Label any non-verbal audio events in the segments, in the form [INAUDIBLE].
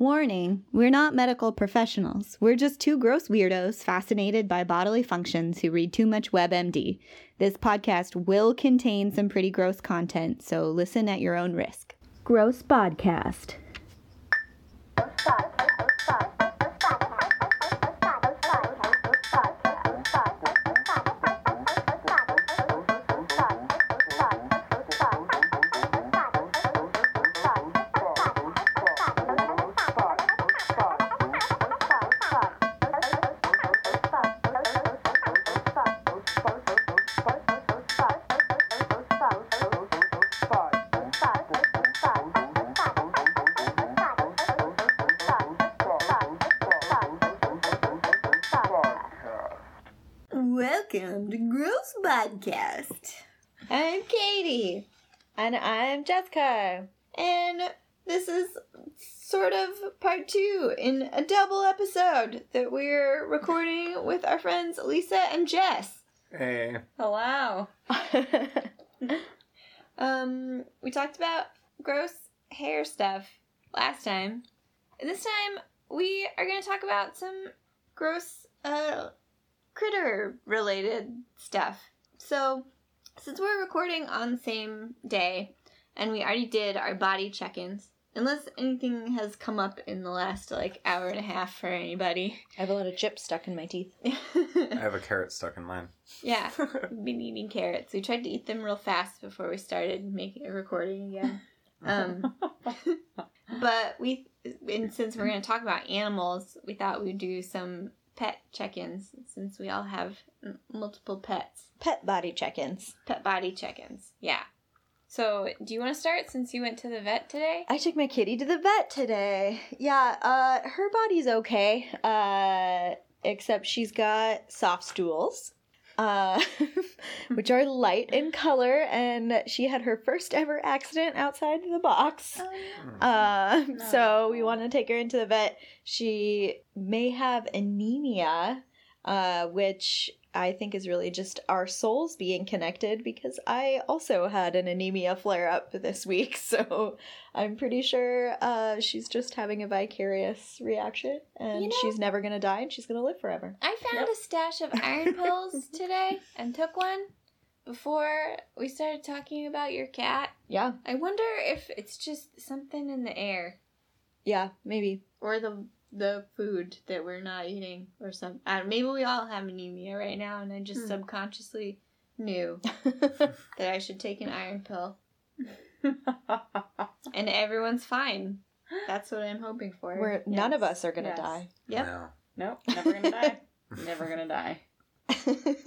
Warning, we're not medical professionals. We're just two gross weirdos fascinated by bodily functions who read too much WebMD. This podcast will contain some pretty gross content, so listen at your own risk. Gross Podcast. To And I'm Jessica. And this is sort of part two in a double episode that we're recording with our friends Lisa and Jess. Hey. Hello. [LAUGHS] Um, we talked about gross hair stuff last time. And this time we are going to talk about some gross uh, critter related stuff. So, since we're recording on the same day and we already did our body check ins, unless anything has come up in the last like hour and a half for anybody. I have a lot of chips stuck in my teeth. [LAUGHS] I have a carrot stuck in mine. yeah, [LAUGHS] we've been eating carrots. We tried to eat them real fast before we started making a recording again. Um, [LAUGHS] but we, and since we're going to talk about animals, we thought we'd do some pet check-ins since we all have m- multiple pets. Pet body check ins. Pet body check-ins. Yeah. So, do you want to start since you went to the vet today? I took my kitty to the vet today. Yeah, uh, her body's okay, uh, except she's got soft stools, uh, [LAUGHS] which are light in [LAUGHS] color, and she had her first ever accident outside the box. Uh, So we want to take her into the vet. She may have anemia, uh, which I think is really just our souls being connected because I also had an anemia flare up this week. [LAUGHS] So I'm pretty sure uh, she's just having a vicarious reaction and You know- she's never going to die and she's going to live forever. I found a stash of iron [LAUGHS] pills today and took one before we started talking about your cat. Yeah, I wonder if it's just something in the air yeah, maybe. or the the food that we're not eating or some. Uh, maybe we all have anemia right now, and I just Hmm. subconsciously knew [LAUGHS] that I should take an iron pill, [LAUGHS] and everyone's fine. That's what I'm hoping for. Where none of us are going to yes. die. Yep. No. Nope, never gonna die. [LAUGHS] never gonna die.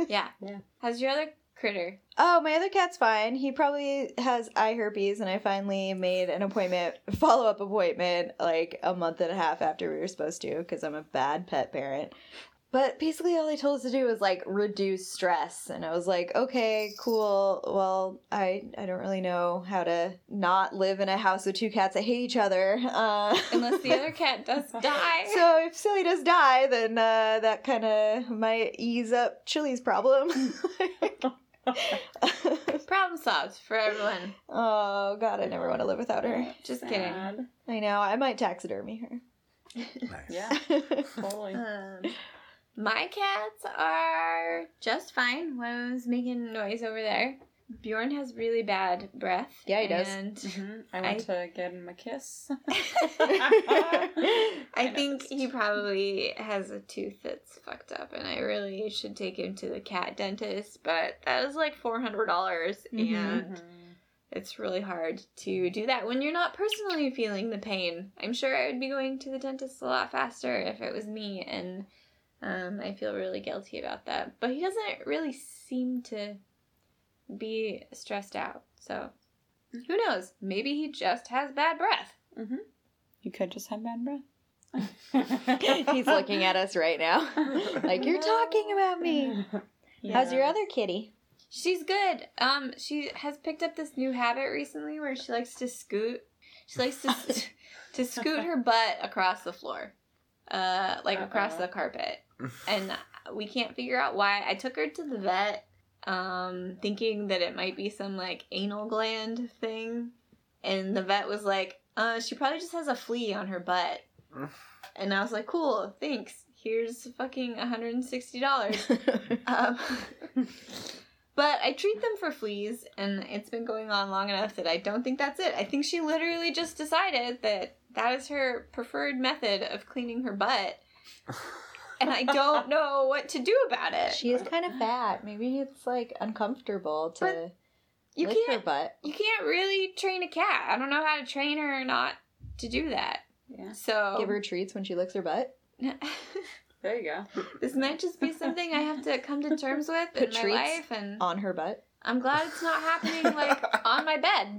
Yeah. Yeah. How's your other critter? Oh, my other cat's fine. He probably has eye herpes, and I finally made an appointment, [LAUGHS] follow up appointment, like a month and a half after we were supposed to, because I'm a bad pet parent. But basically, all they told us to do was like reduce stress, and I was like, okay, cool. Well, I I don't really know how to not live in a house with two cats that hate each other, uh, [LAUGHS] Unless the other cat does [LAUGHS] die. So if Silly does die, then uh, that kind of might ease up Chili's problem. [LAUGHS] Problem solved for everyone. oh God, I never want to live without her. Just kidding. I know. I might taxidermy her. Nice. Yeah, totally. Um, my cats are just fine. One was making noise over there. Bjorn has really bad breath. Yeah, he does. And hmm I went to give him a kiss. [LAUGHS] [LAUGHS] I I think he probably has a tooth that's fucked up, and I really should take him to the cat dentist. But that is like four hundred dollars, Mhm. and it's really hard to do that when you're not personally feeling the pain. I'm sure I would be going to the dentist a lot faster if it was me, and um, I feel really guilty about that. But he doesn't really seem to be stressed out, so who knows? Maybe he just has bad breath. You could just have bad breath. [LAUGHS] He's looking at us right now, [LAUGHS] like you're talking about me. [LAUGHS] How's your other kitty? She's good. Um, she has picked up this new habit recently where she likes to scoot. She likes to to scoot her butt across the floor, uh, like across Uh-oh. the carpet, and [LAUGHS] we can't figure out why. I took her to the vet, um, thinking that it might be some like anal gland thing, and the vet was like, "Uh, she probably just has a flea on her butt." [LAUGHS] And I was like, cool, thanks. Here's fucking $160. [LAUGHS] Um, but I treat them for fleas, and it's been going on long enough that I don't think that's it. I think she literally just decided that that is her preferred method of cleaning her butt, [LAUGHS] and I don't know what to do about it. she is kind of fat. Maybe it's like uncomfortable to But you lick her can't. butt. You can't really train a cat. I don't know how to train her or not to do that. Yeah. So Give her treats when she licks her butt. [LAUGHS] There you go. this might just be something I have to come to terms with in my treats life, and On her butt. I'm glad it's not happening like [LAUGHS] on my bed.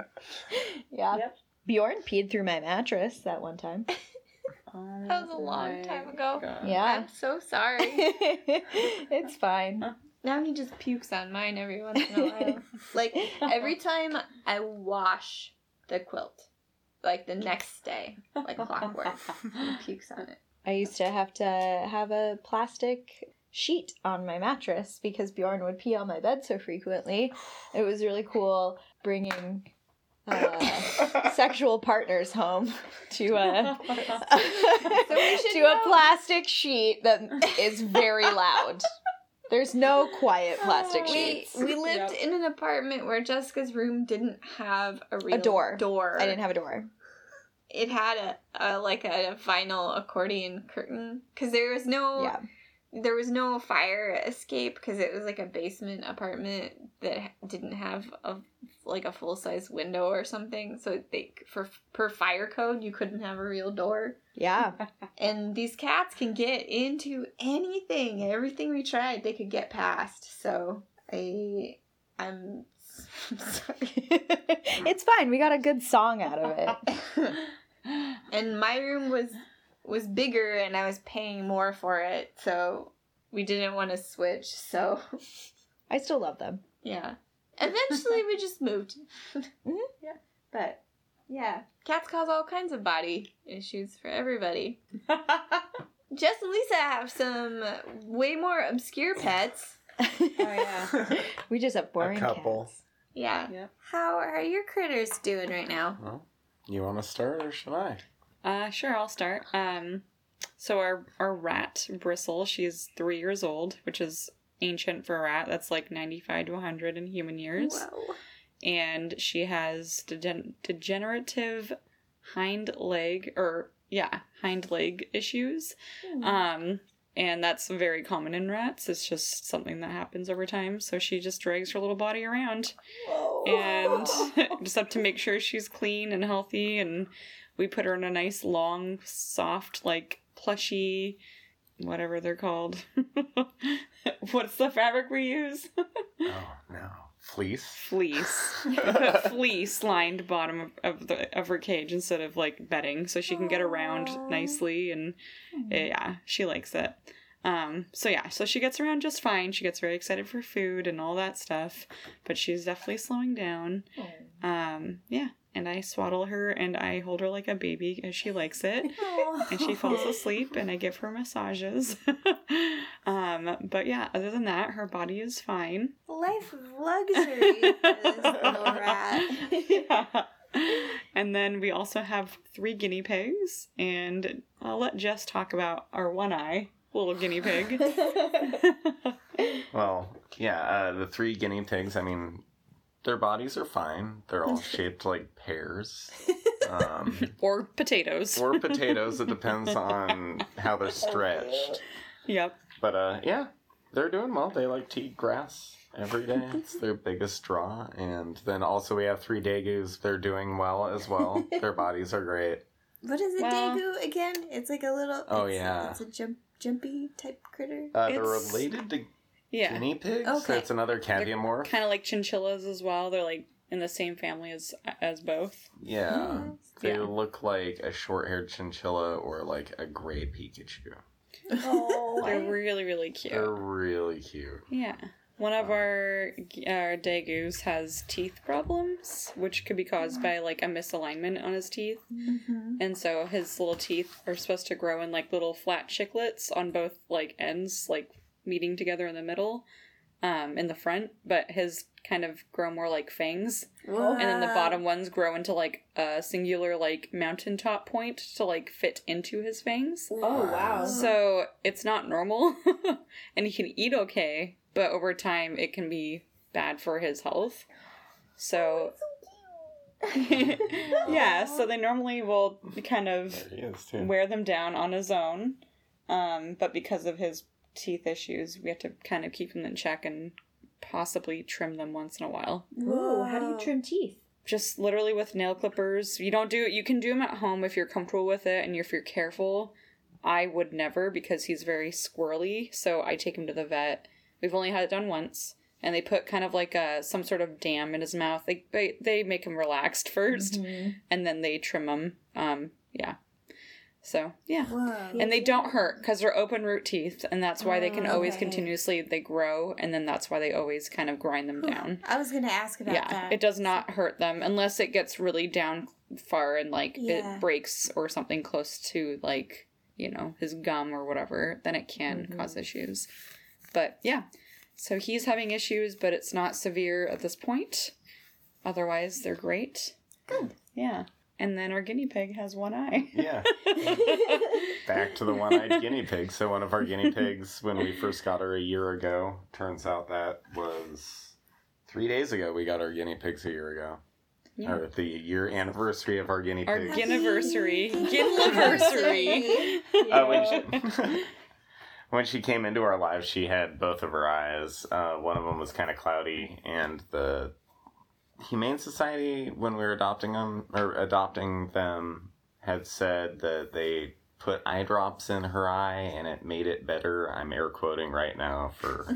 Yeah. Yep. Bjorn peed through my mattress that one time. [LAUGHS] That was a long time ago. Yeah. I'm so sorry. [LAUGHS] it's fine. now he just pukes on mine every once in a [LAUGHS] while. like every time I wash the quilt, like the next day, like clockwork, he pukes on it. I used to have to have a plastic sheet on my mattress because Bjorn would pee on my bed so frequently. It was really cool bringing uh, sexual partners home to a [LAUGHS] So to know- a plastic sheet that is very loud. There's no quiet plastic sheets. we lived Yep. in an apartment where Jessica's room didn't have a real door. Door. I didn't have a door. It had a, a like a, vinyl accordion curtain because there was no Yeah. There was no fire escape because it was like a basement apartment that didn't have a like a full size window or something. So they for per fire code you couldn't have a real door. Yeah. [LAUGHS] And these cats can get into anything. Everything we tried, they could get past. So I I'm [LAUGHS] sorry. it's fine. We got a good song out of it. [LAUGHS] and my room was was bigger and I was paying more for it. So we didn't want to switch. So [LAUGHS] I still love them. Yeah. Eventually, we just moved. [LAUGHS] Mhm. Yeah. But, yeah. Cats cause all kinds of body issues for everybody. [LAUGHS] Jess and Lisa have some way more obscure pets. Oh yeah. we just have boring couple. cats. Yeah. Yep. How are your critters doing right now? Well, you want to start or should I? Uh, sure, I'll start. Um, so our our rat Bristle, she's three years old, which is ancient for a rat. That's like ninety five to one hundred in human years, Whoa. and she has degen- degenerative hind leg or yeah hind leg issues. Um, and that's very common in rats. It's just something that happens over time. So she just drags her little body around and [LAUGHS] [LAUGHS] just have to make sure she's clean and healthy and we put her in a nice long soft like plushy whatever they're called. [LAUGHS] What's the fabric we use? Oh no, fleece. fleece. [LAUGHS] Fleece lined bottom of, of the of her cage instead of like bedding so she can get around nicely and yeah she likes it. Um so yeah so she gets around just fine. She gets very excited for food and all that stuff but she's definitely slowing down. Um, yeah, and I swaddle her and I hold her like a baby as she likes it. [LAUGHS] And she falls asleep and I give her massages. [LAUGHS] um, but yeah, other than that, her body is fine. Life of luxury for this little rat. yeah. And then we also have three guinea pigs, and I'll let Jess talk about our one eye little guinea pig. [LAUGHS] Well, yeah, uh, the three guinea pigs. I mean, their bodies are fine. They're all shaped like pears. [LAUGHS] Um, or potatoes. or potatoes. It depends [LAUGHS] on how they're stretched. Yep. But uh, yeah, they're doing well. They like to eat grass every day. It's their [LAUGHS] biggest draw. And then also we have three degus. They're doing well as well. their bodies are great. What is a Well- dagu again? It's like a little. Oh, it's- yeah. It's a jump, jumpy type critter. Uh, they're related to Yeah. guinea pigs. Okay. It's another caviomorph. Kind of like chinchillas as well. They're like in the same family as as both. Yeah. They Yeah. look like a short haired chinchilla or like a gray Pikachu. Oh, They're really really cute. They're really cute. Yeah. One of our our dagus has teeth problems, which could be caused by like a misalignment on his teeth. Mhm. And so his little teeth are supposed to grow in like little flat chiclets on both like ends, like meeting together in the middle. um, in the front, but his kind of grow more like fangs, Whoa. and then the bottom ones grow into like a singular like mountaintop point to like fit into his fangs. Oh wow. So it's not normal, [LAUGHS] and he can eat okay, but over time it can be bad for his health. So. [LAUGHS] yeah, so they normally will kind of There he is too. wear them down on his own. Um, but because of his teeth issues, we have to kind of keep them in check and possibly trim them once in a while. Ooh, how do you trim teeth? Just literally with nail clippers. You don't do you can do them at home if you're comfortable with it and if you're careful. I would never because he's very squirrely, so I take him to the vet. We've only had it done once. And they put kind of like a some sort of dam in his mouth. They they, they make him relaxed [LAUGHS] 1st and then they trim him. Um, yeah. So yeah, Whoa. and they don't hurt because they're open root teeth, and that's why they can Oh, always okay. continuously they grow, and then that's why they always kind of grind them down. I was gonna ask about yeah, that. it does not hurt them unless it gets really down far and like Yeah. it breaks or something close to like you know his gum or whatever. Then it can Mm-hmm. cause issues. But yeah, so he's having issues, but it's not severe at this point. Otherwise, they're great. Good. Yeah. And then our guinea pig has one eye. Yeah. [LAUGHS] Back to the one eyed guinea pig. So, one of our guinea pigs, when we first got her a year ago, turns out that was three days ago. We got our guinea pigs a year ago. Yeah. Or the year anniversary of our guinea Our pigs. anniversary. Anniversary. [LAUGHS] Uh, when, she, [LAUGHS] when she came into our lives, she had both of her eyes. Uh, one of them was kind of cloudy, and the Humane Society, when we were adopting them or adopting them, had said that they put eye drops in her eye and it made it better. I'm air quoting right now for [LAUGHS]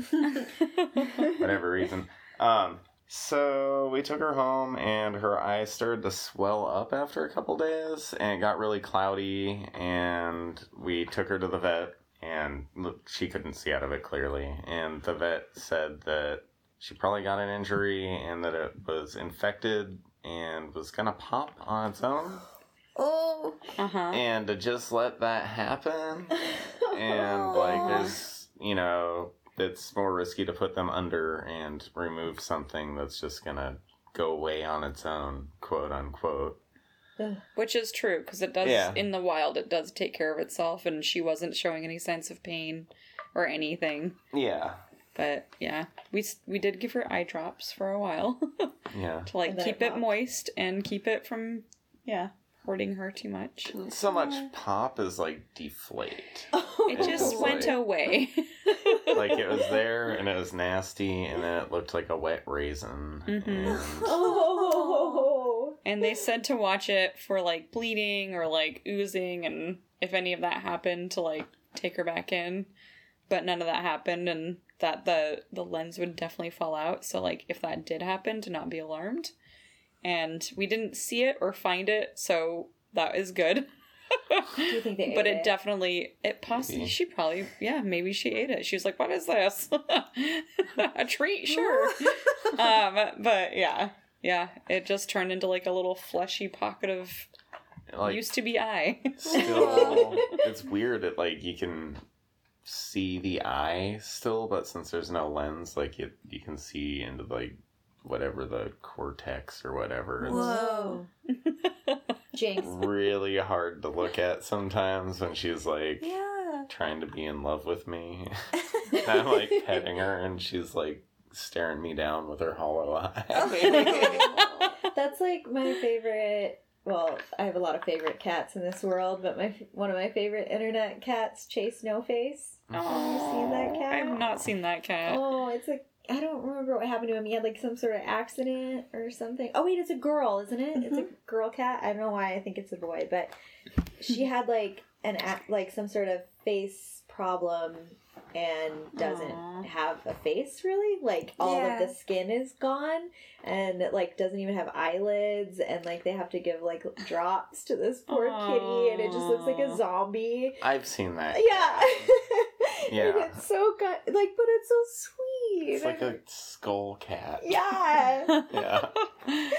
whatever reason. Um, so we took her home, and her eyes started to swell up after a couple days, and it got really cloudy. And we took her to the vet, and look, she couldn't see out of it clearly. And the vet said that she probably got an injury and that it was infected and was gonna pop on its own. oh, Uh huh. And to just let that happen [LAUGHS] and like there's you know it's more risky to put them under and remove something that's just gonna go away on its own quote unquote Which is true because it does Yeah. in the wild. It does take care of itself, and she wasn't showing any signs of pain or anything. yeah But yeah, we we did give her eye drops for a while. [LAUGHS] Yeah. To like keep it it moist and keep it from yeah hurting her too much. so much pop is like deflate. [LAUGHS] It just It's went like- away. [LAUGHS] like it was there and it was nasty and then it looked like a wet raisin. Mhm. and Oh. and they said to watch it for like bleeding or like oozing and if any of that happened to like take her back in. But none of that happened and that the the lens would definitely fall out. So like if that did happen to not be alarmed. And we didn't see it or find it so that is good. [LAUGHS] Do you think they but it it? definitely it possibly she probably yeah maybe she ate it. She was like what is this? [LAUGHS] A treat sure. [LAUGHS] Um but yeah yeah it just turned into like a little fleshy pocket of like used to be eye. still it's weird that like you can see the eye still but since there's no lens like it you can see into like whatever the cortex or whatever it's whoa. [LAUGHS] Jinx. really hard to look at sometimes when she's like Yeah. trying to be in love with me [LAUGHS] i'm like petting her and she's like staring me down with her hollow eye [LAUGHS] That's like my favorite. Well, I have a lot of favorite cats in this world, but my one of my favorite internet cats, Chase No Face. Have you seen that oh, cat? I've not seen that cat. Oh, it's like I don't remember what happened to him. He had like some sort of accident or something. Oh wait, it's a girl, isn't it? It's a mm-hmm. girl cat. I don't know why I think it's a boy, but she had like an act like some sort of face problem and doesn't Aw. have a face really. Like all Yeah. of the skin is gone and it, like doesn't even have eyelids and like they have to give like drops to this poor kitty and it just looks like a zombie. i've seen that Yeah. [LAUGHS] Yeah. and it's so good. Like, but it's so sweet. it's like a skull cat Yeah. [LAUGHS] yeah [LAUGHS]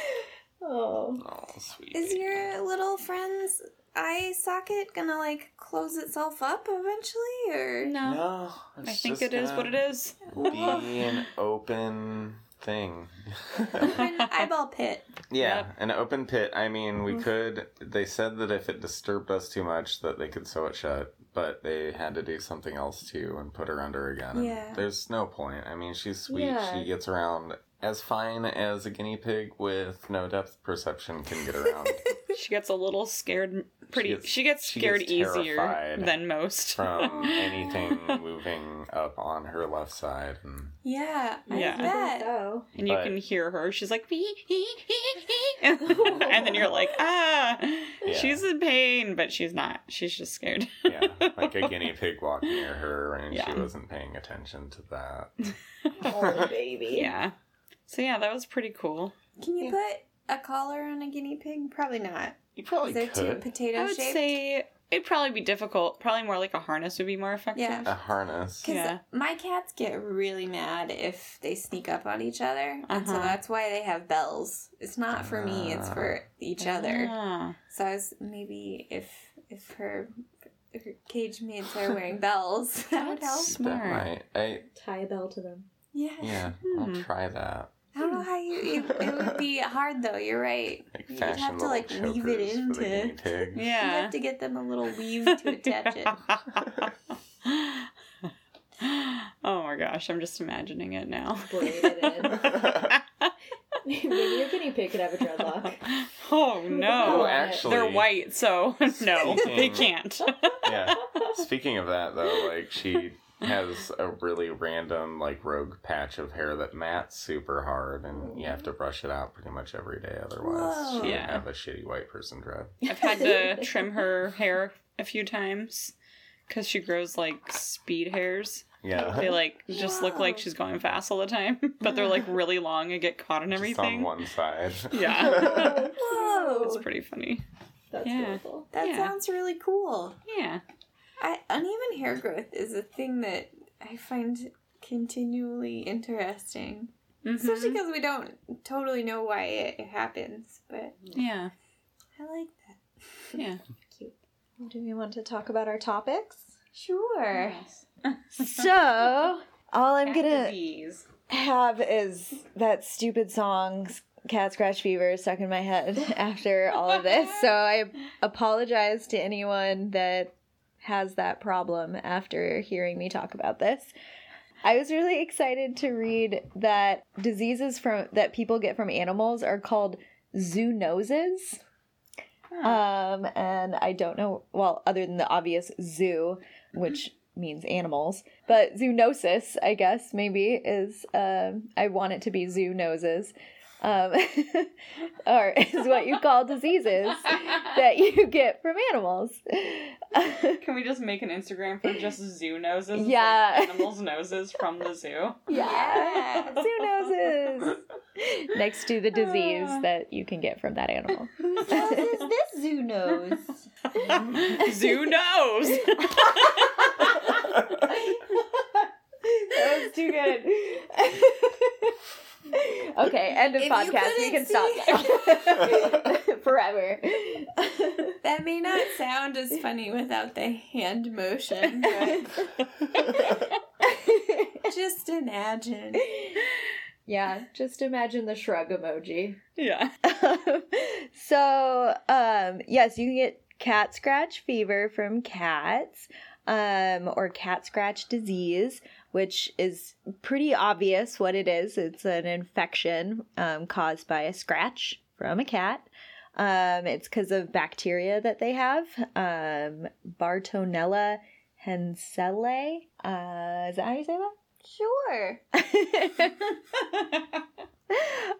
Oh. oh sweet Is your little friend's eye socket gonna like close itself up eventually, or No, No, I think it is what it is. it. Be [LAUGHS] an open thing. an [LAUGHS] eyeball pit? Yeah, Yep. an open pit. I mean, we could. They said that if it disturbed us too much, that they could sew it shut, but they had to do something else too and put her under again. Yeah. There's no point. I mean, she's sweet. Yeah. She gets around as fine as a guinea pig with no depth perception can get around [LAUGHS] She gets a little scared. Pretty. gets- She gets, she scared gets easier than most. from [LAUGHS] anything moving up on her left side. And Yeah, I Yeah. bet. So. and you but- can hear her. She's like, [LAUGHS] [LAUGHS] and then you're like, ah, Yeah. she's in pain, but she's not. She's just scared. yeah, like a guinea pig walked near her and Yeah. she wasn't paying attention to that. Oh, baby. yeah. So yeah, that was pretty cool. Can you Yeah. put a collar on a guinea pig? Probably not. You probably They're too could. potato I would shaped. say it'd probably be difficult. Probably more like a harness would be more effective. Yeah. a harness. Because Yeah. my cats get really mad if they sneak up on each other, and so Uh-huh. that's why they have bells. It's not for me; it's for each other. Ah. So I was maybe if if her, her cage mates are wearing [LAUGHS] bells, that would help. That's That smart. might. I Tie a bell to them. Yeah. yeah. Hmm. I'll try that. I don't know how you. It, it would [LAUGHS] be hard though. You're right. Like You'd fashion have to like weave it chokers for the guinea into. pig. You Yeah. have to get them a little weave to attach it. [LAUGHS] oh my gosh, I'm just imagining it now. Braid it in. [LAUGHS] Maybe your guinea pig could have a dreadlock. oh no. Oh, actually, They're white, so no, they can't. yeah. Speaking of that, though, like she has a really random, like rogue patch of hair that mats super hard, and you have to brush it out pretty much every day. Otherwise, Whoa. she would Yeah. have a shitty white person dread. I've had to trim her hair a few times because she grows like speed hairs. Yeah. They like just look like she's going fast all the time, [LAUGHS] but they're like really long and get caught in Just on everything. one side. [LAUGHS] Yeah. Whoa, It's pretty funny. That's Yeah. beautiful. that Yeah. sounds really cool. Yeah. I, uneven hair growth is a thing that I find continually interesting, especially Mhm. because we don't totally know why it happens. But Yeah. I like that. Yeah. [LAUGHS] cute. Do we want to talk about our topics? Sure. [LAUGHS] So, all I'm gonna Disease. have is that stupid song cat scratch fever stuck in my head [LAUGHS] after all of this so i apologize to anyone that has that problem after hearing me talk about this. I was really excited to read that diseases from that people get from animals are called zoonoses. Um and i don't know well other than the obvious zoo which means animals but zoonosis i guess maybe is um i want it to be zoo noses um [LAUGHS] or is what you call diseases that you get from animals [LAUGHS] Can we just make an Instagram for just zoo noses? Yeah. like animals' noses from the zoo. yeah zoo noses next to the disease Ah. that you can get from that animal Whose nose is this zoo nose? [LAUGHS] zoo knows. that was too good. [LAUGHS] okay, end of If you podcast. We can stop now. [LAUGHS] Forever. [LAUGHS] That may not sound as funny without the hand motion, but just imagine. yeah, just imagine the shrug emoji. yeah. so, um, yes, you can get cat scratch fever from cats, um, or cat scratch disease, which is pretty obvious what it is. It's an infection um, caused by a scratch from a cat. Um, it's because of bacteria that they have. Um, Bartonella henselae. Uh, is that how you say that? Sure. [LAUGHS]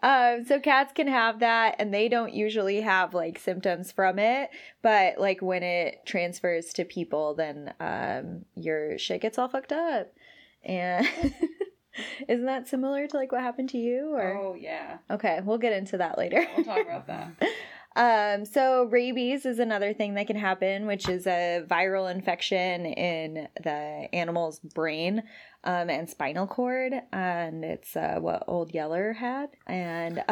um, so cats can have that, and they don't usually have like symptoms from it. But like when it transfers to people, then um, your shit gets all fucked up. And [LAUGHS] isn't that similar to like what happened to you? Or oh yeah. okay, we'll get into that later. We'll talk about that. [LAUGHS] Um, so rabies is another thing that can happen, which is a viral infection in the animal's brain um, and spinal cord, and it's uh, what Old Yeller had. And [LAUGHS]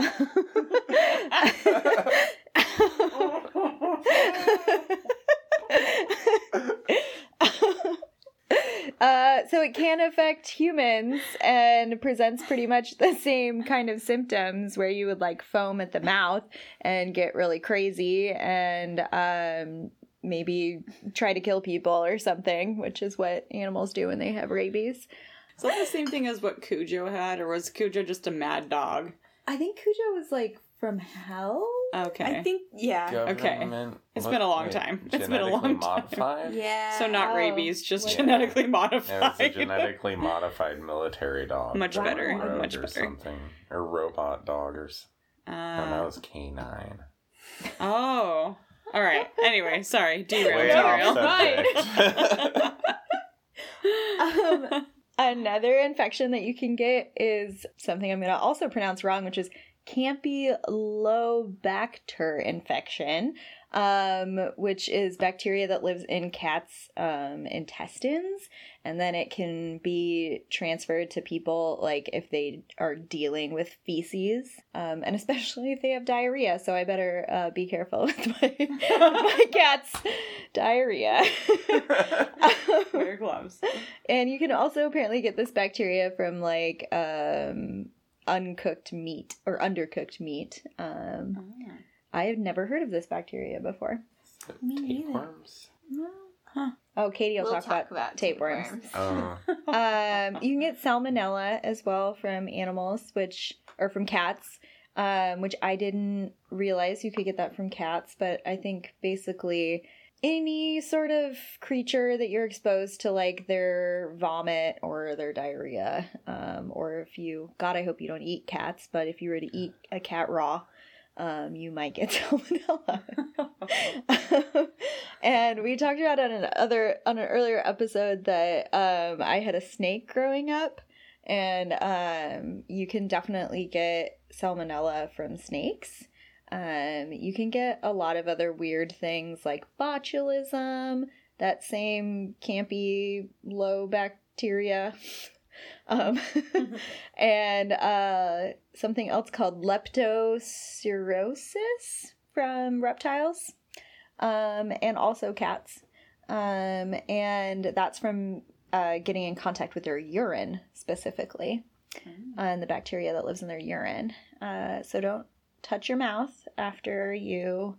Uh, so it can affect humans and presents pretty much the same kind of symptoms where you would like foam at the mouth and get really crazy and um, maybe try to kill people or something, which is what animals do when they have rabies. Is that the same thing as what Cujo had, or was Cujo just a mad dog? I think Cujo was like from hell. Okay. I think yeah. Government- it's been a long wait, time. It's been a genetically long time. [LAUGHS] Yeah. so not Oh, rabies, just wait. genetically Yeah, modified. it's a genetically modified military dog. Much or better, much or better. something. Or robot dog or s- Oh, that Uh, was canine. oh. All right. Anyway, sorry. Derail. Way Derail. off subject. [LAUGHS] Um, Another infection that you can get is something I'm going to also pronounce wrong, which is Campylobacter infection, um, which is bacteria that lives in cats' um, intestines, and then it can be transferred to people, like if they are dealing with feces, um, and especially if they have diarrhea. So I better uh, be careful [LAUGHS] with my, my [LAUGHS] cat's diarrhea. [LAUGHS] Wear gloves. And you can also apparently get this bacteria from like um, uncooked meat or undercooked meat. Um, I have never heard of this bacteria before. Me neither. Tapeworms? Oh, Katie will We'll talk, talk about, about tapeworms. Oh, [LAUGHS] um, you can get salmonella as well from animals, which or from cats, um, which I didn't realize you could get that from cats. But I think basically any sort of creature that you're exposed to, like their vomit or their diarrhea, um, or if you, God, I hope you don't eat cats, but if you were to eat a cat raw. Um, you might get [LAUGHS] salmonella. [LAUGHS] and we talked about on an other on an earlier episode that um, I had a snake growing up, and um, you can definitely get salmonella from snakes. Um, you can get a lot of other weird things like botulism, that same campy low bacteria. [LAUGHS] Um, [LAUGHS] and uh, something else called leptospirosis from reptiles um, and also cats. Um, and that's from uh, getting in contact with their urine specifically, uh, and the bacteria that lives in their urine. Uh, so don't touch your mouth after you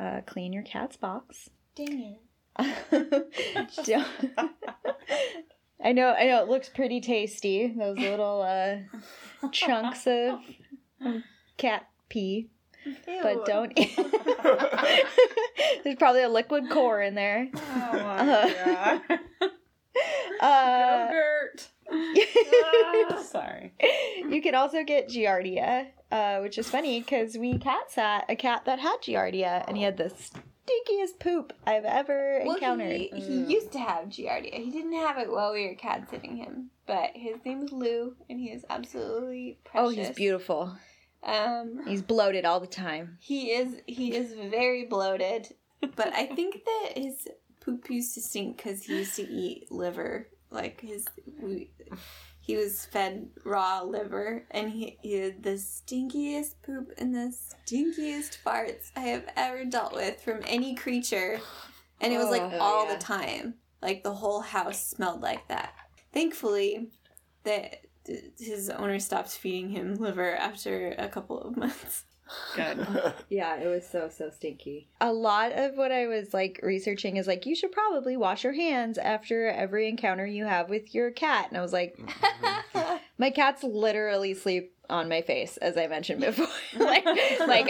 uh, clean your cat's box. Dang it. [LAUGHS] Don't- [LAUGHS] I know, I know, it looks pretty tasty. Those little uh, chunks of cat pee, but don't. eat [LAUGHS] There's probably a liquid core in there. Oh my Uh, god. Uh, Yogurt. Ah, [LAUGHS] sorry. you can also get giardia, uh, which is funny because we cat sat a cat that had giardia, and he had the stinkiest poop I've ever Well, encountered. he, he used to have giardia. He didn't have it while we were cat sitting him, but his name is Lou, and he is absolutely oh, he's beautiful. Um, He's bloated all the time. he is he is very bloated, but I think that his poop used to stink because he used to eat liver. Like his, we, he was fed raw liver, and he, he had the stinkiest poop and the stinkiest farts I have ever dealt with from any creature, and it was like Oh, all yeah. the time. Like the whole house smelled like that. Thankfully, that his owner stopped feeding him liver after a couple of months. Good. [LAUGHS] Yeah, it was so so stinky. A lot of what I was like researching is like you should probably wash your hands after every encounter you have with your cat. And I was like, [LAUGHS] my cats literally sleep on my face, as I mentioned before. [LAUGHS] like, like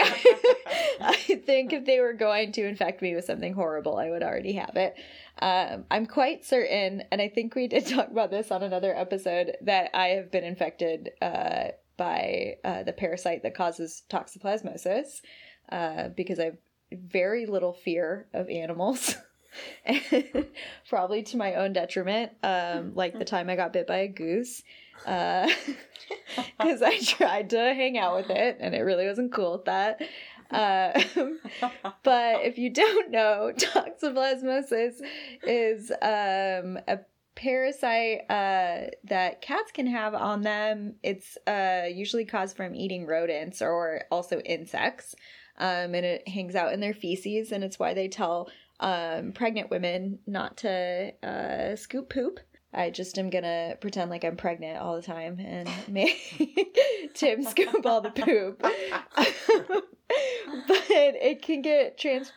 I think if they were going to infect me with something horrible, I would already have it. Um, I'm quite certain, and I think we did talk about this on another episode, that I have been infected uh, by uh, the parasite that causes toxoplasmosis uh, because I have very little fear of animals. [LAUGHS] Probably to my own detriment, um, like the time I got bit by a goose, [LAUGHS] because I tried to hang out with it and it really wasn't cool with that. Um, but if you don't know, [LAUGHS] toxoplasmosis is um, a parasite uh, that cats can have on them. It's uh, usually caused from eating rodents or also insects. um, and it hangs out in their feces, and it's why they tell um, pregnant women not to uh, scoop poop. I just am gonna pretend like I'm pregnant all the time and [LAUGHS] make Tim scoop all the poop. [LAUGHS] [LAUGHS] but it can get trans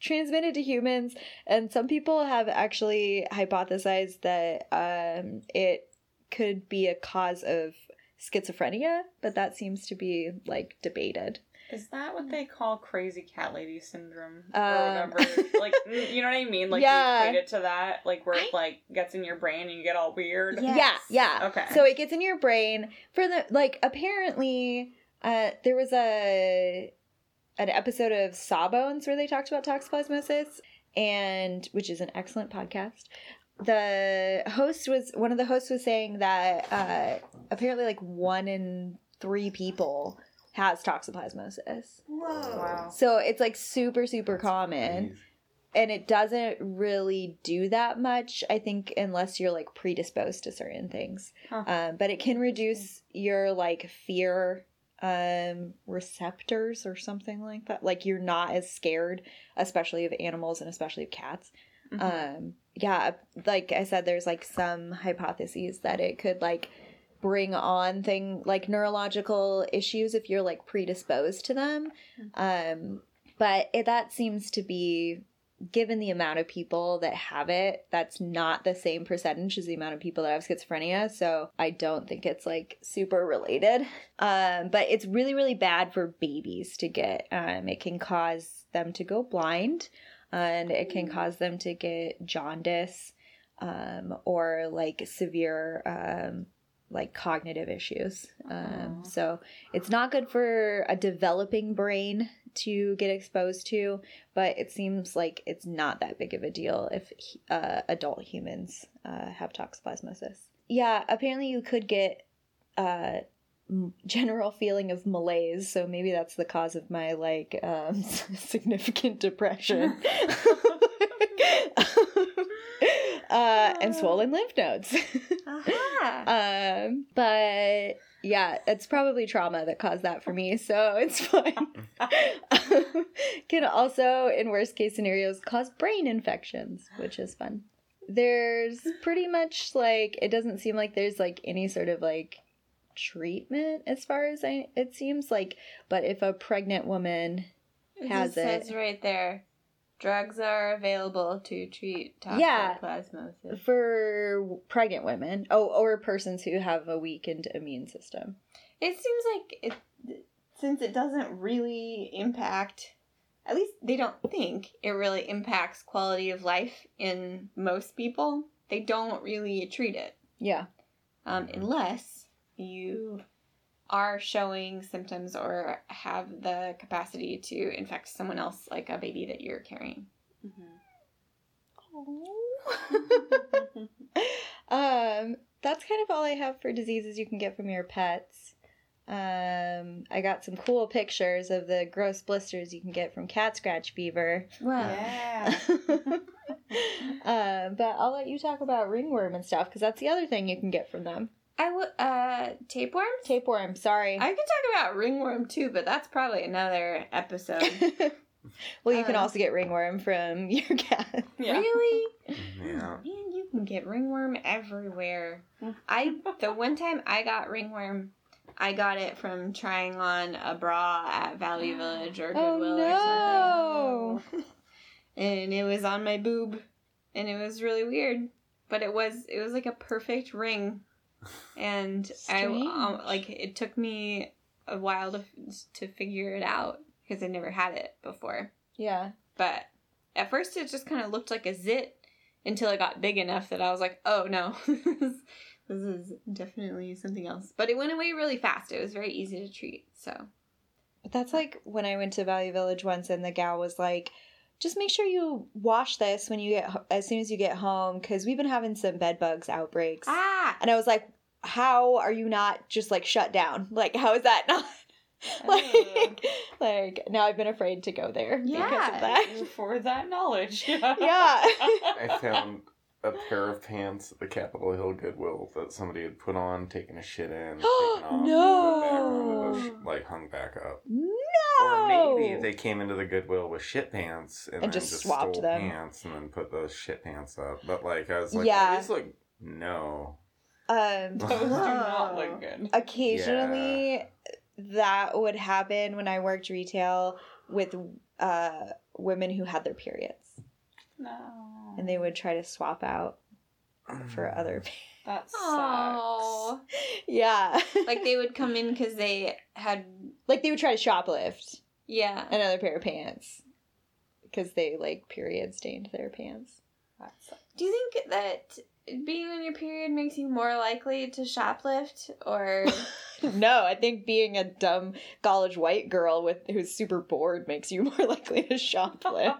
transmitted to humans, and some people have actually hypothesized that um, it could be a cause of schizophrenia, but that seems to be like debated. Is that what they call crazy cat lady syndrome Um, or whatever? like, [LAUGHS] mm, you know what I mean? Like, Yeah. you equate it to that, like where it like gets in your brain and you get all weird. Yeah. Yeah, yeah. Okay. So it gets in your brain for the like apparently uh there was a an episode of Sawbones where they talked about toxoplasmosis and which is an excellent podcast. The host was one of the hosts was saying that uh apparently like one in 3 people has toxoplasmosis. Whoa. Wow. So it's like super super common and it doesn't really do that much i think unless you're like predisposed to certain things Huh. um, but it can reduce your like fear um receptors or something like that. Like you're not as scared especially of animals and especially of cats. Mhm. um yeah like i said there's like some hypotheses that it could like bring on thing like neurological issues if you're like predisposed to them. Um but it, that seems to be given the amount of people that have it that's not the same percentage as the amount of people that have schizophrenia. So i don't think it's like super related. Um but it's really really bad for babies to get. Um it can cause them to go blind and it can cause them to get jaundice um or like severe um like cognitive issues. Um so it's not good for a developing brain to get exposed to, but it seems like it's not that big of a deal if uh, adult humans uh, have toxoplasmosis. Yeah, apparently you could get uh, [LAUGHS] general feeling of malaise, so maybe that's the cause of my like um, [LAUGHS] significant depression. [LAUGHS] uh, and swollen lymph nodes. Aha. Um, but yeah, it's probably trauma that caused that for me, so it's [LAUGHS] fine. [LAUGHS] Can also, in worst case scenarios, cause brain infections, which is fun. There's pretty much like it doesn't seem like there's like any sort of like treatment as far as I it seems like, but if a pregnant woman It has says it. right there. Drugs are available to treat Yeah. toxoplasmosis. for pregnant women, oh, or persons who have a weakened immune system. It seems like it, since it doesn't really impact, at least they don't think it really impacts quality of life in most people. They don't really treat it Yeah. um, unless you are showing symptoms or have the capacity to infect someone else, like a baby that you're carrying. [LAUGHS] um, that's kind of all I have for diseases you can get from your pets. Um, I got some cool pictures of the gross blisters you can get from cat scratch fever. Well, [LAUGHS] Yeah. um, but I'll let you talk about ringworm and stuff because that's the other thing you can get from them. I would uh tapeworms. Tapeworm, sorry. I could talk about ringworm too, but that's probably another episode. [LAUGHS] well, you can Uh, also get ringworm from [LAUGHS] your cat. Yeah. Really? Yeah. Man, you can get ringworm everywhere. Mm. I the one time I got ringworm, I got it from trying on a bra at Value Village or [GASPS] Oh, Goodwill or something. [LAUGHS] and it was on my boob, and it was really weird. But it was it was like a perfect ring, and I um, like it took me a while to to figure it out because I never had it before. Yeah. But at first, it just kind of looked like a zit until it got big enough that I was like, oh no, [LAUGHS] this is definitely something else. But it went away really fast. It was very easy to treat. So, But that's like when I went to Value Village once, and the gal was like, "Just make sure you wash this when you get as soon as you get home, because we've been having some bed bugs outbreaks." ah, And I was like, "How are you not just like shut down? [LAUGHS] Like, how is that not?" [LAUGHS] like, like now I've been afraid to go there because of that. For that knowledge. [LAUGHS] Yeah. I found a pair of pants at the Capitol Hill Goodwill that somebody had put on, taken a shit in, [GASPS] taken off, No. put back onto like hung back up. No. Or maybe they came into the Goodwill with shit pants and, And then just just, swapped stole them. pants and then put those shit pants up. But like I was like, Yeah. oh, these look no. Um, [LAUGHS] Those do not look good. occasionally that would happen when I worked retail with uh, women who had their periods, No. And they would try to swap out for mm. other. That [LAUGHS] sucks. Oh, [LAUGHS] yeah, like they would come in because they had like they would try to shoplift yeah. another pair of pants because they like period stained their pants. That sucks. Do you think that being on your period makes you more likely to shoplift, or [LAUGHS] no, I think being a dumb college white girl with who's super bored makes you more likely to shoplift.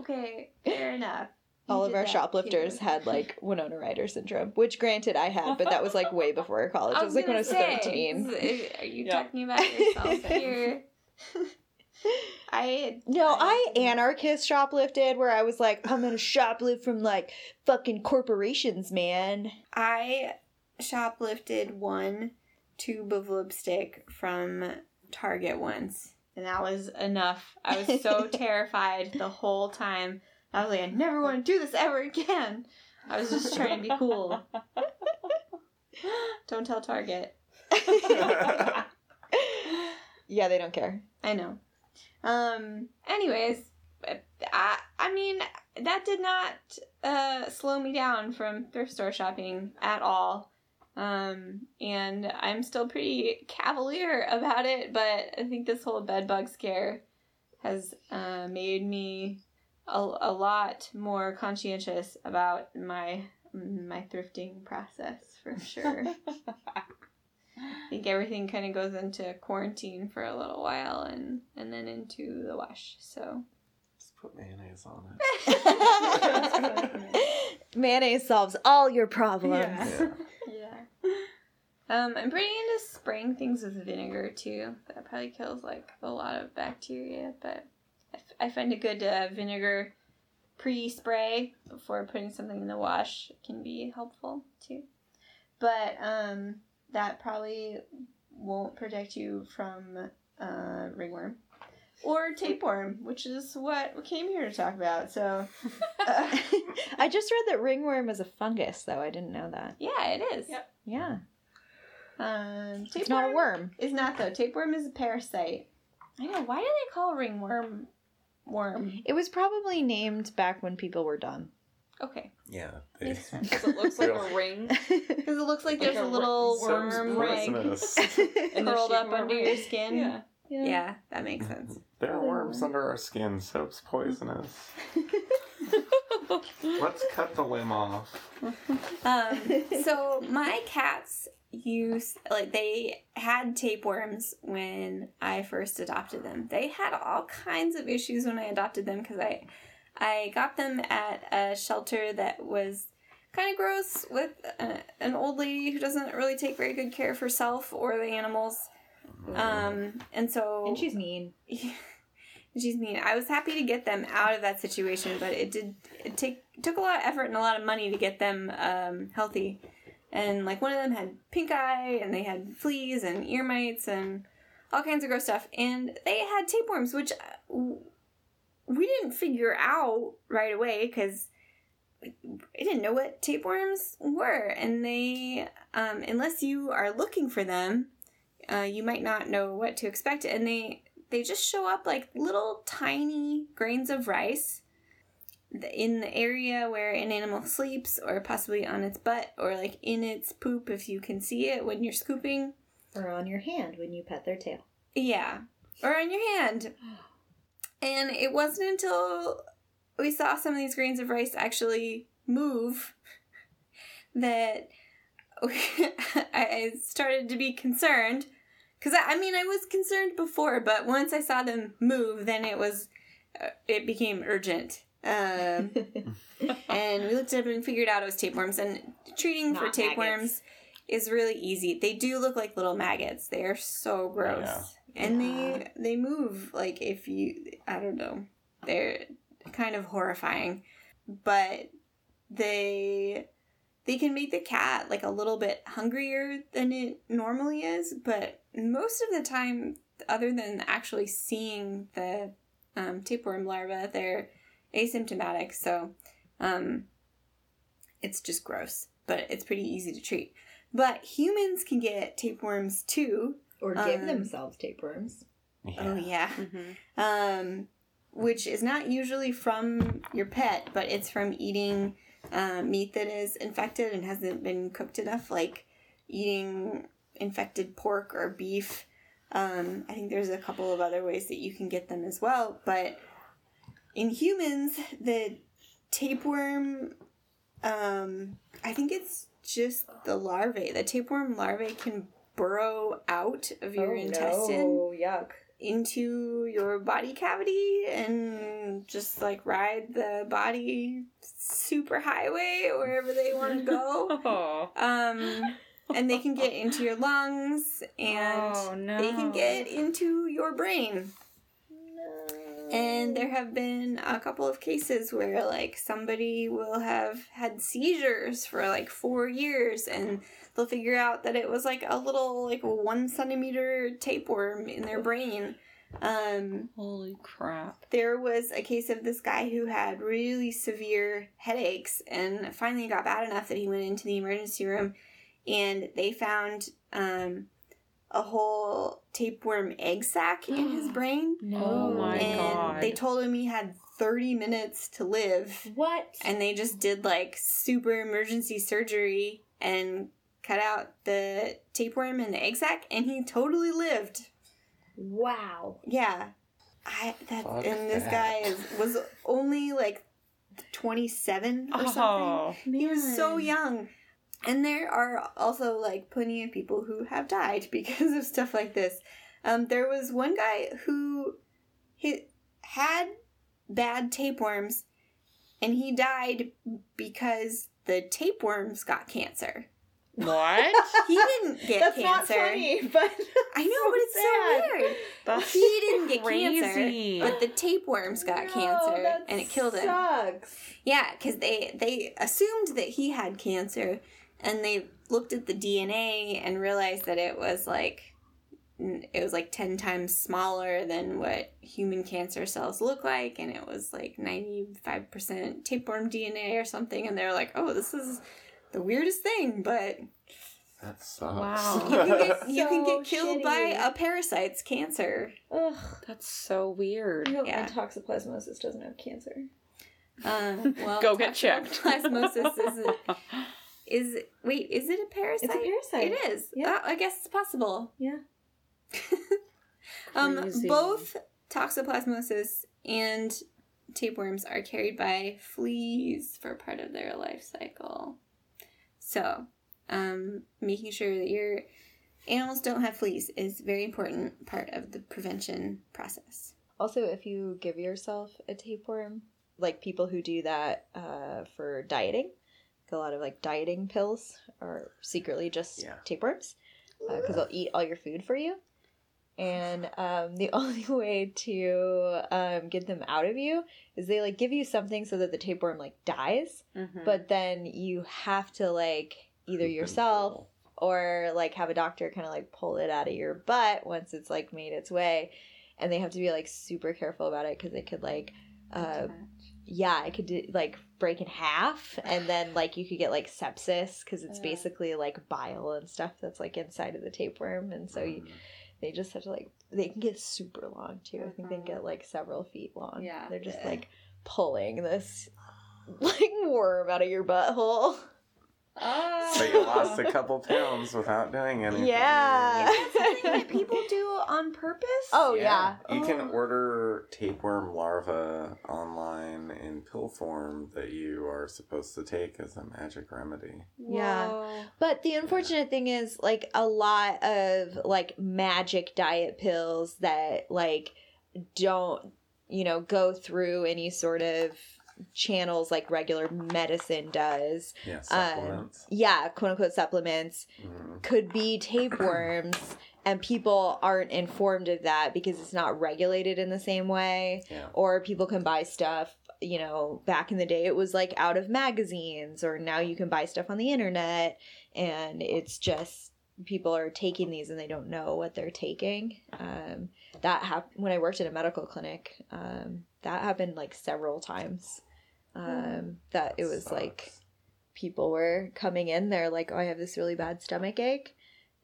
Okay, fair enough. You All of our shoplifters too. had like [LAUGHS] Winona Ryder syndrome, which granted I had, but that was like way before [LAUGHS] college. I It was was like when I was say, thirteen. is- Are you Yeah. talking about yourself [LAUGHS] here? I No, I didn't- anarchist shoplifted where I was like, I'm gonna shoplift from like fucking corporations, man. I shoplifted one tube of lipstick from Target once, and that was enough. I was so [LAUGHS] terrified the whole time. I was like, I never want to do this ever again. I was just trying to be cool. [LAUGHS] Don't tell Target. [LAUGHS] Yeah, they don't care. I know. Um. Anyways, I I mean that did not uh slow me down from thrift store shopping at all. Um, and I'm still pretty cavalier about it, but I think this whole bed bug scare has uh, made me a, a lot more conscientious about my my thrifting process for sure. [LAUGHS] I think everything kind of goes into quarantine for a little while and and then into the wash. So Just put mayonnaise on it. [LAUGHS] [LAUGHS] Mayonnaise solves all your problems. Yeah. yeah. Um, I'm pretty into spraying things with vinegar too. That probably kills like a lot of bacteria, but I, f- I find a good uh, vinegar pre-spray before putting something in the wash can be helpful too. But um, that probably won't protect you from uh, ringworm or tapeworm, which is what we came here to talk about. So [LAUGHS] uh, [LAUGHS] I just read that ringworm is a fungus, though. I didn't know that. yeah, it is. Yep. Yeah, Um, it's not a worm. Is not though. Tapeworm is a parasite. I know. Why do they call ringworm worm? It was probably named back when people were dumb. Okay, Yeah. They, makes sense. Because [LAUGHS] [LAUGHS] it looks like a ring. Because it looks like Like there's a a little worm sounds [LAUGHS] leg. And curled up shape of a under ring. your skin. Yeah. Yeah, that makes sense. There are worms under our skin. Soap's poisonous. Let's cut the limb off. Um, so my cats use like they had tapeworms when I first adopted them. They had all kinds of issues when I adopted them because I I got them at a shelter that was kind of gross with a, an old lady who doesn't really take very good care of herself or the animals. Um, and so and she's mean. [LAUGHS] she's mean. I was happy to get them out of that situation, but it did it take took a lot of effort and a lot of money to get them um, healthy. And like one of them had pink eye, and they had fleas and ear mites and all kinds of gross stuff. And they had tapeworms, which uh, we didn't figure out right away because I didn't know what tapeworms were. And they, um, unless you are looking for them, uh, you might not know what to expect. And they they just show up like little tiny grains of rice in the area where an animal sleeps or possibly on its butt or like in its poop if you can see it when you're scooping Or on your hand when you pet their tail. yeah or on your hand [GASPS] and it wasn't until we saw some of these grains of rice actually move [LAUGHS] that [LAUGHS] I started to be concerned because I, I mean I was concerned before, but once I saw them move, then it was uh, it became urgent. Um, [LAUGHS] and we looked it up and figured out it was tapeworms. And treating for Not tapeworms is really easy. They do look like little maggots. They are so gross, Yeah. and Yeah. they they move like if you I don't know. They're kind of horrifying, but they they can make the cat like a little bit hungrier than it normally is, but most of the time other than actually seeing the um, tapeworm larva, they're asymptomatic. So um, it's just gross, but it's pretty easy to treat. But humans can get tapeworms too. Or give Um, themselves tapeworms. Oh yeah. Mm-hmm. um, which is not usually from your pet, but it's from eating uh, meat that is infected and hasn't been cooked enough, like eating infected pork or beef. Um, I think there's a couple of other ways that you can get them as well, but in humans, the tapeworm, um, I think it's just the larvae. The tapeworm larvae can burrow out of your intestine Oh, yuck. into your body cavity and just like ride the body super highway wherever they want to go. [LAUGHS] Oh. Um, and they can get into your lungs and [LAUGHS] Oh, no. they can get into your brain. And there have been a couple of cases where like somebody will have had seizures for like four years and they'll figure out that it was like a little like one centimeter tapeworm in their brain. Um, Holy crap. there was a case of this guy who had really severe headaches and finally got bad enough that he went into the emergency room and they found um, a whole tapeworm egg sac in his [GASPS] brain Oh my and God. they told him he had 30 minutes to live What? and they just did like super emergency surgery and cut out the tapeworm and the egg sac and he totally lived wow. yeah i that Fuck and this that. guy is was only like 27 or oh. something Oh. he was so young and there are also like plenty of people who have died [LAUGHS] because of stuff like this um, there was one guy who he had bad tapeworms and he died because the tapeworms got cancer What? [LAUGHS] he didn't get That's cancer not funny, but [LAUGHS] i know so but it's sad. so weird That's he didn't get crazy. cancer but the tapeworms got No, cancer that and it killed him Sucks. yeah, because they they assumed that he had cancer, and they looked at the DNA and realized that it was like it was like ten times smaller than what human cancer cells look like, and it was like ninety five percent tapeworm DNA or something. And they're like, "Oh, this is the weirdest thing," but That sucks. Wow. [LAUGHS] you can get you can get killed by a parasite's cancer. Ugh. That's so weird. I hope Yeah. toxoplasmosis doesn't have cancer. Um, [LAUGHS] well, Go get checked. Toxoplasmosis is a, [LAUGHS] is wait, is it a parasite? It's a parasite. It is. Yeah. Uh, I guess it's possible. Yeah. [LAUGHS] Um, both toxoplasmosis and tapeworms are carried by fleas for part of their life cycle. So, um, making sure that your animals don't have fleas is very important part of the prevention process. Also, if you give yourself a tapeworm, like people who do that uh, for dieting, a lot of like dieting pills are secretly just Yeah. tapeworms because they'll eat all your food for you. And um, the [LAUGHS] only way to um, get them out of you is they like give you something so that the tapeworm like dies, Mhm. but then you have to like either yourself or like have a doctor kind of like pull it out of your butt once it's like made its way and they have to be like super careful about it because it could like uh yeah it could do, like break in half and [SIGHS] then like you could get like sepsis because it's Uh. basically like bile and stuff that's like inside of the tapeworm and so you, Mm. they just have to like they can get super long too i think they can get like several feet long Yeah. they're just Yeah. like pulling this [LAUGHS] like worm out of your butthole Oh. So you lost a couple pounds without doing anything. Yeah. Is that something that people do on purpose? oh yeah, You can Oh. order tapeworm larva online in pill form that you are supposed to take as a magic remedy. Yeah. Whoa. But the unfortunate thing is, like, a lot of like magic diet pills that like don't, you know, go through any sort of channels like regular medicine does. Yeah, Um. Yeah, quote unquote supplements Mhm. could be tapeworms, [CLEARS THROAT] and people aren't informed of that because it's not regulated in the same way. Yeah. Or people can buy stuff. You know, back in the day, it was like out of magazines, or now you can buy stuff on the internet, and it's just people are taking these and they don't know what they're taking. Um, that happened when I worked in a medical clinic. Um, that happened like several times. Um, that it was like people were coming in. They're like, "Oh, I have this really bad stomach ache,"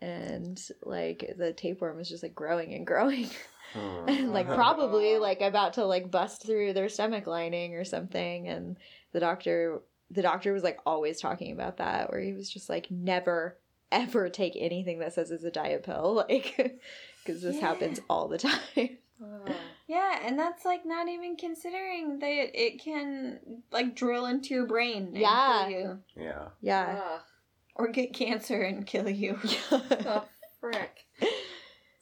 and like the tapeworm was just like growing and growing. Hmm. [LAUGHS] [LAUGHS] and like probably like about to like bust through their stomach lining or something and the doctor the doctor was like always talking about that where he was just like never ever take anything that says it's a diet pill [LAUGHS] like because this Yeah. happens all the time Yeah, and that's like not even considering that it can like drill into your brain and Yeah. kill you. yeah. yeah Ugh. Or get cancer and kill you. [LAUGHS] Oh, frick.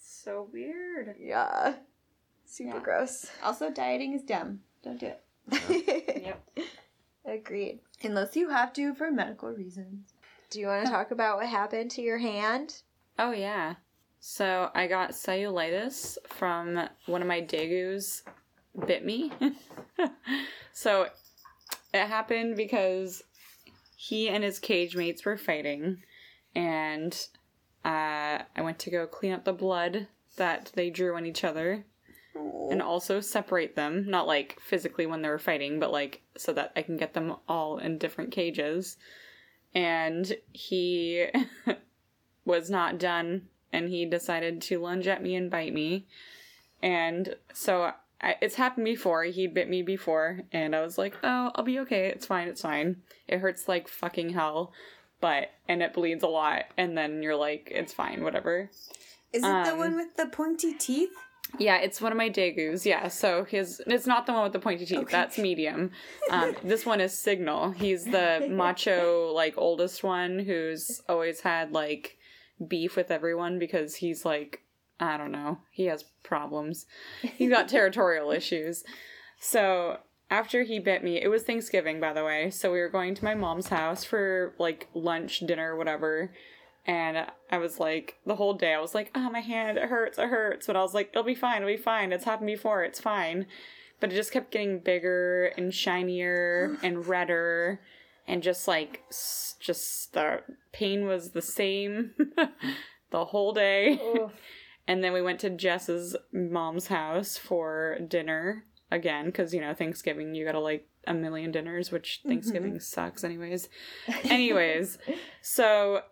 So weird. yeah super Yeah. gross Also, dieting is dumb. Don't do it. [LAUGHS] Yep. agreed Unless you have to for medical reasons. do you want to [LAUGHS] talk about what happened to your hand Oh yeah. So I got cellulitis from one of my degus bit me. [LAUGHS] so it happened because he and his cage mates were fighting and uh, I went to go clean up the blood that they drew on each other and also separate them, not like physically when they were fighting, but like so that I can get them all in different cages. And he [LAUGHS] was not done and he decided to lunge at me and bite me. And so I, it's happened before. He bit me before and I was like, "Oh, I'll be okay. It's fine. It's fine. It hurts like fucking hell." But and it bleeds a lot and then you're like, "It's fine, whatever." Is it the Um, one with the pointy teeth? Yeah, it's one of my degus. Yeah, so his it's not the one with the pointy teeth. Okay. That's medium. Um, [LAUGHS] this one is Signal. He's the [LAUGHS] macho, like oldest one who's always had like beef with everyone because he's like I don't know. He has problems. He's got [LAUGHS] territorial issues. So after he bit me, it was Thanksgiving, by the way. So we were going to my mom's house for like lunch, dinner, whatever. And I was like, the whole day, I was like, oh, my hand, it hurts, it hurts. But I was like, it'll be fine, it'll be fine. It's happened before, it's fine. But it just kept getting bigger and shinier [GASPS] and redder. And just like, s- just the pain was the same [LAUGHS] the whole day. [LAUGHS] And then we went to Jess's mom's house for dinner again, because, you know, Thanksgiving, you gotta like a million dinners, which mm-hmm. Thanksgiving sucks, anyways. Anyways, [LAUGHS] so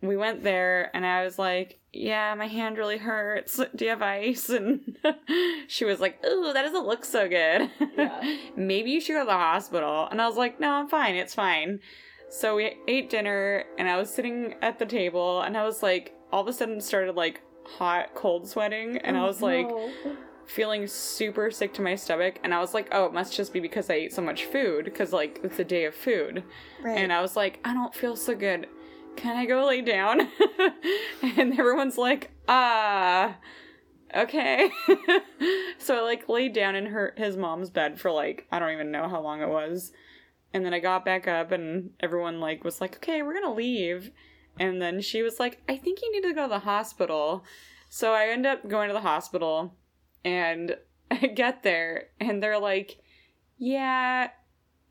we went there and I was like, Yeah, my hand really hurts. [LAUGHS] Do you have ice? And [LAUGHS] she was like, Ooh, that doesn't look so good. Yeah. [LAUGHS] Maybe you should go to the hospital. And I was like, No, I'm fine. It's fine. So we ate dinner and I was sitting at the table and I was like, all of a sudden started like hot, cold sweating. And I oh, was like, feeling super sick to my stomach and i was like oh it must just be because i ate so much food because like it's a day of food Right. and i was like i don't feel so good can i go lay down? [LAUGHS] And everyone's like ah okay. [LAUGHS] So i like laid down in her his mom's bed for like i don't even know how long it was. And then i got back up and everyone like was like okay we're gonna leave. And then she was like i think you need to go to the hospital. So i end up going to the hospital and [LAUGHS] I get there and they're like, "Yeah,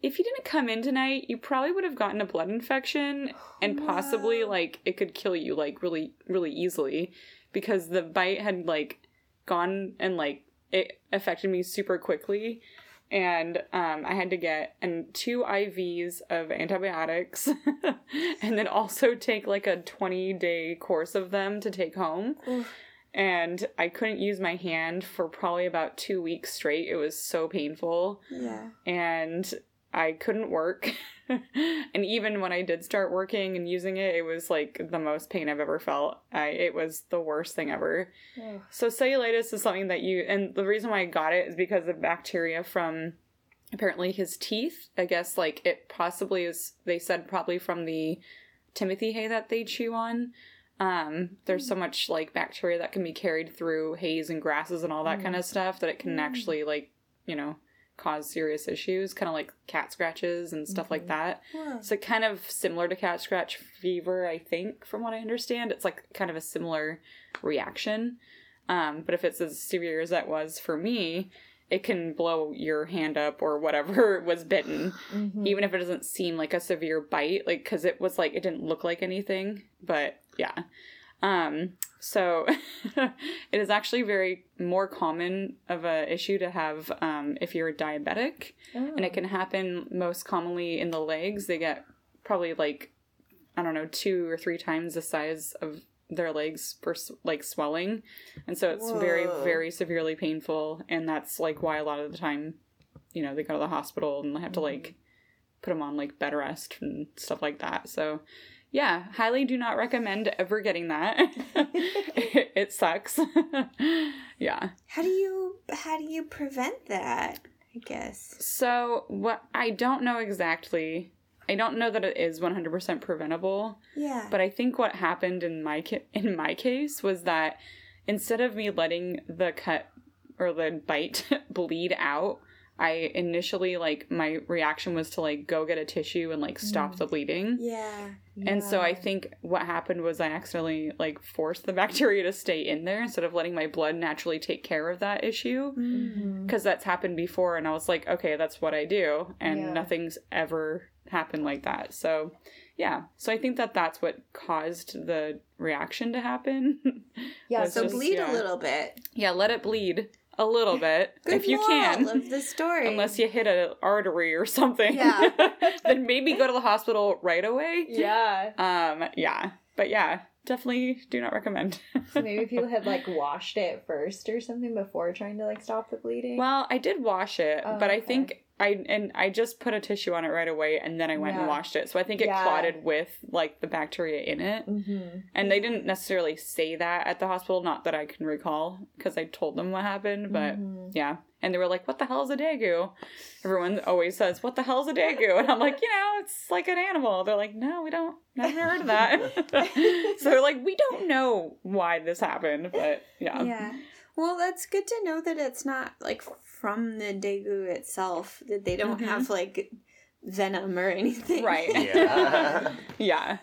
if you didn't come in tonight, you probably would have gotten a blood infection and [GASPS] possibly like it could kill you like really really easily because the bite had like gone and like it affected me super quickly." And um, I had to get and two IVs of antibiotics, [LAUGHS] and then also take like a twenty day course of them to take home and I couldn't use my hand for probably about two weeks straight. It was so painful, yeah. and I couldn't work. [LAUGHS] and even when I did start working and using it, it was like the most pain I've ever felt. I, it was the worst thing ever. So cellulitis is something that you, and the reason why I got it is because of bacteria from apparently his teeth. I guess like it possibly is. They said probably from the Timothy hay that they chew on. Um, there's so hmm. much like bacteria that can be carried through hays and grasses and all that kind hmm. of stuff that it can hmm. actually like you know cause serious issues, kind of like cat scratches and stuff like that. So kind of similar to cat scratch fever, I think, from what I understand. It's like kind of a similar reaction. Um, but if it's as severe as that was for me, it can blow your hand up or whatever [LAUGHS] was bitten, Mm-hmm. even if it doesn't seem like a severe bite, like because it was like it didn't look like anything. But yeah, Um, so [LAUGHS] it is actually very more common of a issue to have um, if you're diabetic, and it can happen most commonly in the legs. They get probably like I don't know two or three times the size of their legs for like swelling, and so it's very Whoa. very severely painful, and that's like why a lot of the time, you know, they go to the hospital and they have to like put them on like bed rest and stuff like that. So, yeah, highly do not recommend ever getting that. it, [LAUGHS] [LAUGHS] it sucks. [LAUGHS] yeah. How do you how do you prevent that? I guess. So, what I don't know exactly. I don't know that it is 100% preventable, Yeah. but I think what happened in my ca- in my case was that instead of me letting the cut or the bite bleed out, I initially like my reaction was to like go get a tissue and like stop the bleeding. yeah. And so I think what happened was I accidentally like forced the [LAUGHS] bacteria to stay in there instead of letting my blood naturally take care of that issue Mm. because that's happened before and I was like, okay, that's what I do and Yeah. nothing's ever happened like that. So, yeah. So I think that that's what caused the reaction to happen. [LAUGHS] Yeah, So just- bleed yeah. a little bit. Yeah, let it bleed a little bit [LAUGHS] Good if you can. of the story. Unless you hit an artery or something. Yeah. [LAUGHS] then maybe go to the hospital right away. Yeah. Um, yeah. But yeah, definitely do not recommend. So [LAUGHS] maybe people had like washed it first or something before trying to like stop the bleeding. well, I did wash it, Oh, but I okay. think I and I just put a tissue on it right away and then I went and washed it. So I think it Yeah. clotted with like the bacteria in it. Mm-hmm. And they didn't necessarily say that at the hospital, not that I can recall because I told them what happened, but Mm-hmm. yeah. And they were like, "What the hell is a degu?" Everyone always says, "What the hell is a degu?" And I'm like, "You know, it's like an animal." They're like, "No, we don't. Never heard of that." [LAUGHS] so they're like, "We don't know why this happened, but yeah." Yeah. Well, that's good to know that it's not like from the degu itself that they don't Mhm. have like venom or anything. Right. Yeah. [LAUGHS] [LAUGHS] Yeah.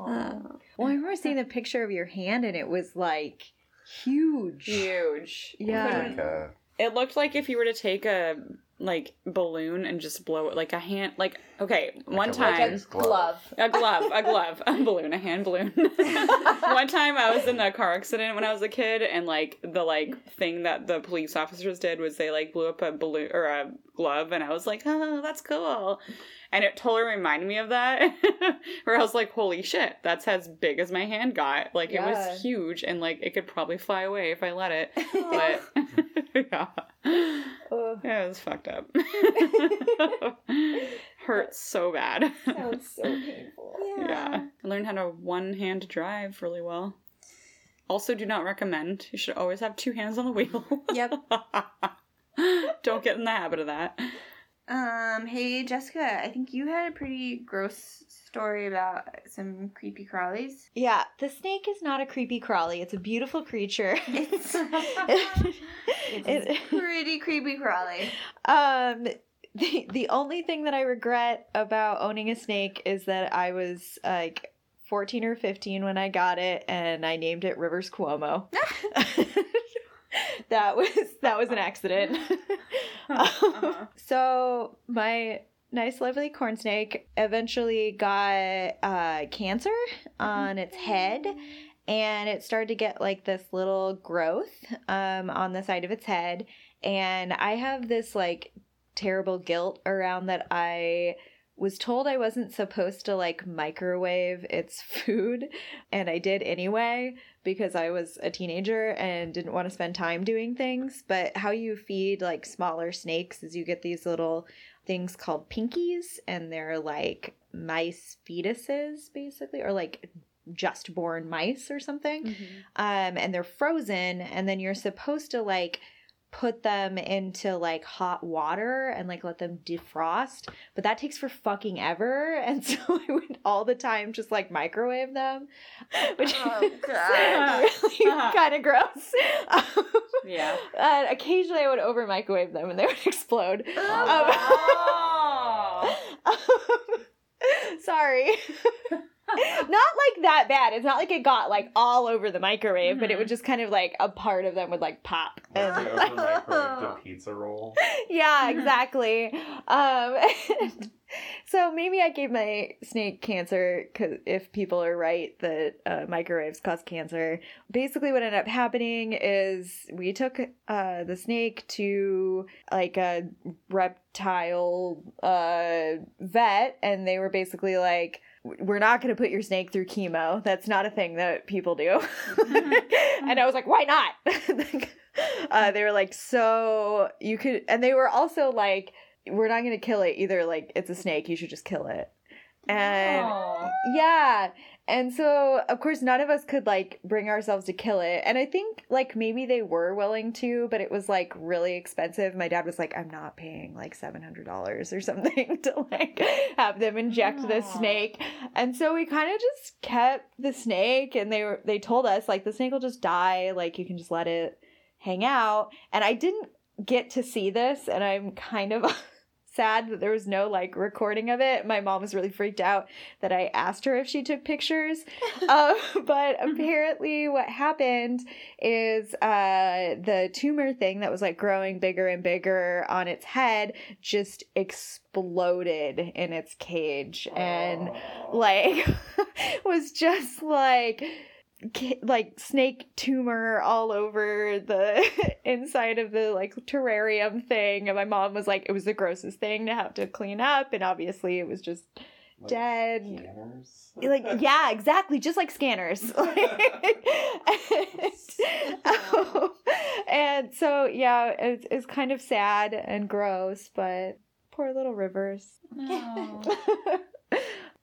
Uh, Well, I remember seeing the picture of your hand and it was like huge. Huge. Yeah. Like a, It looked like if you were to take a like balloon and just blow it like a hand like okay, one a time Legends glove. A glove, a glove, a balloon, a hand balloon. [LAUGHS] One time I was in a car accident when I was a kid, and like the like thing that the police officers did was they like blew up a balloon or a glove, and I was like, oh, that's cool. And it totally reminded me of that, where I was like, holy shit, that's as big as my hand got. Like it was huge, and like it could probably fly away if I let it. [LAUGHS] But [LAUGHS] yeah. Ugh. Yeah, it was fucked up. [LAUGHS] [LAUGHS] Hurts so bad. Sounds so [LAUGHS] painful. Yeah. I learned how to one hand drive really well. Also, do not recommend. You should always have two hands on the wheel. Yep. Don't get in the habit of that. Um, hey Jessica, I think you had a pretty gross story about some creepy crawlies. Yeah, the snake is not a creepy crawly. It's a beautiful creature. [LAUGHS] It's [LAUGHS] It- [LAUGHS] pretty creepy crawly. um the the only thing that I regret about owning a snake is that I was like 14 or 15 when I got it and I named it Rivers Cuomo. that was that was an accident. Uh-huh. so my nice lovely corn snake eventually got uh, cancer on its head and it started to get like this little growth um, on the side of its head and i have this like terrible guilt around that i was told i wasn't supposed to like microwave its [LAUGHS] food and i did anyway because i was a teenager and didn't want to spend time doing things but how you feed like smaller snakes is you get these little things called pinkies and they're like mice fetuses basically or like just born mice or something. Um and they're frozen and then you're supposed to like put them into like hot water and like let them defrost but that takes for fucking ever [LAUGHS] and so i would all the time just like microwave them [LAUGHS] which Oh, [LAUGHS] is God. really kind of gross Um, Yeah. and occasionally i would over microwave them and they would explode Oh. Um, sorry not like that bad it's not like it got like all over the microwave but it Mhm. would just kind of like a part of them would like pop like and the microwave [LAUGHS] the pizza roll. yeah exactly um [LAUGHS] so maybe I gave my snake cancer because if people are right that uh, microwaves cause cancer. Basically, what ended up happening is we took uh, the snake to like a reptile uh, vet, and they were basically like, "We're not going to put your snake through chemo. That's not a thing that people do." [LAUGHS] and I was like, "Why not?" [LAUGHS] uh, they were like, "So you could," and they were also like we're not gonna kill it either. Like it's a snake, you should just kill it. And Aw. yeah, and so of course none of us could like bring ourselves to kill it. And I think like maybe they were willing to, but it was like really expensive. My dad was like, "I'm not paying like seven hundred dollars or [LAUGHS] something to like have them inject this Aw. snake." And so we kind of just kept the snake, and they were they told us like the snake will just die, like you can just let it hang out. And I didn't get to see this, and I'm kind of [LAUGHS] sad that there was no like recording of it. My mom was really freaked out that I asked her if she took pictures. [LAUGHS] um, but apparently, what happened is uh, the tumor thing that was like growing bigger and bigger on its head just exploded in its cage and like [LAUGHS] was just like like snake tumor all over the [LAUGHS] inside of the like terrarium thing and my mom was like it was the grossest thing to have to clean up and obviously it was just dead Scanners? like yeah exactly just like scanners and, [LAUGHS] um, [LAUGHS] and so yeah it's, it's kind of sad and gross but poor little rivers No.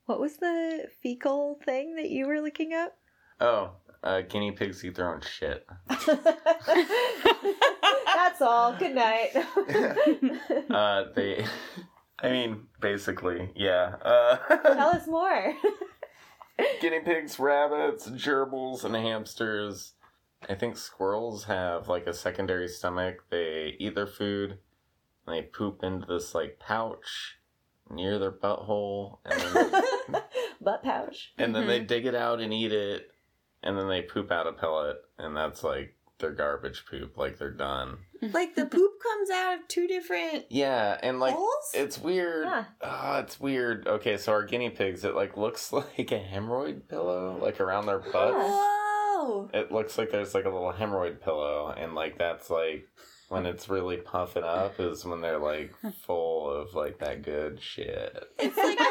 what was the fecal thing that you were looking up Oh, uh, guinea pigs eat their own shit. That's all. Good night. [LAUGHS] Uh, they, I mean, basically, yeah. Uh, Tell us more. [LAUGHS] guinea pigs, rabbits, gerbils, and hamsters. I think squirrels have like a secondary stomach. They eat their food, and they poop into this like pouch near their butthole, and then [LAUGHS] Butt pouch. and then they dig it out and eat it, and then they poop out a pellet, and that's like their garbage poop. Like they're done. [LAUGHS] like the poop comes out of two different Yeah, and like holes. it's weird. Huh. Ah, it's weird. Okay, so our guinea pigs, it like looks [LAUGHS] like a hemorrhoid pillow, like around their butts. Whoa! It looks like there's like a little hemorrhoid pillow, and like that's like when it's really puffing up is when they're like full of like that good shit. It's like [LAUGHS]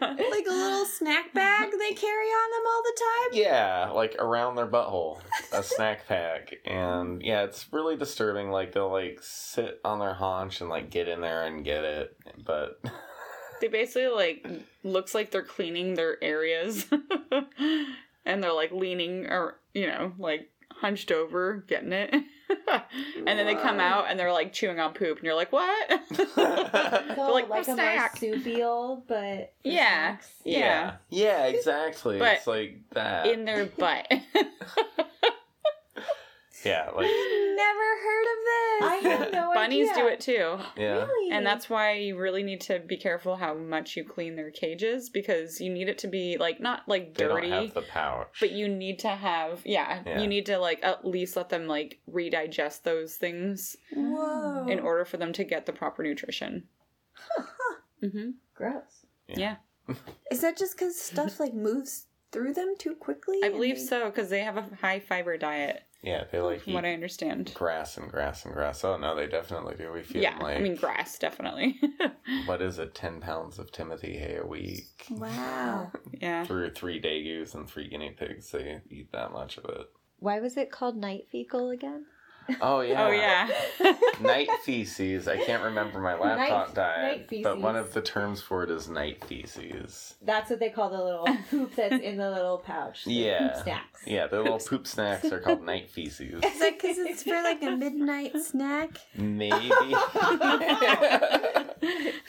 a, like a little snack bag they [LAUGHS] carry on them all the time. Yeah, like around their butthole, a snack [LAUGHS] pack, and yeah, it's really disturbing. Like they'll like sit on their haunch and like get in there and get it, but [LAUGHS] They basically like looks like they're cleaning their areas, and they're like leaning or you know like hunched over getting it, [LAUGHS] and then they come out and they're like chewing on poop, and you're like, what? [LAUGHS] [LAUGHS] So like, like a snack. marsupial, but for Yeah. Yeah. yeah, exactly. But it's like that. In their butt. Yeah, like [GASPS] Never heard of this. I had [LAUGHS] no Bunnies idea. do it too. yeah. Really? And that's why you really need to be careful how much you clean their cages because you need it to be like not like They dirty, don't have the pouch. but you need to have yeah, Yeah. you need to like at least let them like redigest those things Whoa! in order for them to get the proper nutrition. hmm gross. Yeah. [LAUGHS] Is that just because stuff like moves through them too quickly? I believe they- so because they have a high fiber diet, yeah, they like from what I understand. grass and grass and grass. Oh no, they definitely do. We feed Yeah, them like I mean grass definitely. [LAUGHS] what is it? Ten pounds of Timothy hay a week. Wow. [LAUGHS] yeah. Through three degus and three guinea pigs, they eat that much of it. Why was it called night fecal again? Oh, [LAUGHS] oh yeah. Oh yeah. [LAUGHS] night feces. I can't remember my laptop Night- diet, night but one of the terms for it is night feces. That's what they call the little [LAUGHS] poop that's in the little pouch. the Yeah. poop snacks. Yeah, the little poop snacks are called night feces. Is that because it's for like a midnight snack? Maybe.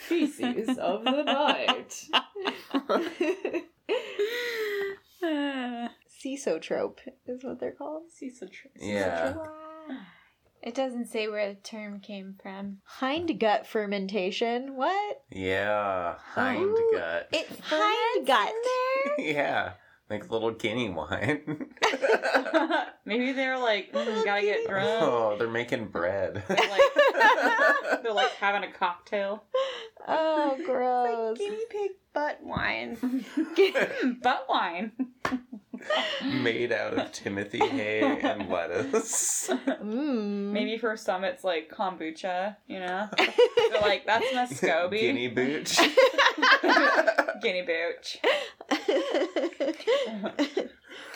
Feces of the night. Cecotrope is what they're called. yeah. It doesn't say where the term came from. Hindgut fermentation. What? Yeah. Hind Ooh, gut. It Hindgut. [LAUGHS] yeah. like little guinea wine. [LAUGHS] Maybe they're like, mm, gotta get drunk. oh, they're making bread. [LAUGHS] They're like, they're like having a cocktail. Oh, gross. Guinea pig butt wine. Butt wine. Made out of Timothy hay and lettuce. Mm. Maybe for some it's like kombucha, you know? [LAUGHS] They're like, that's Muscovy. Guinea booch. [LAUGHS] Guinea booch.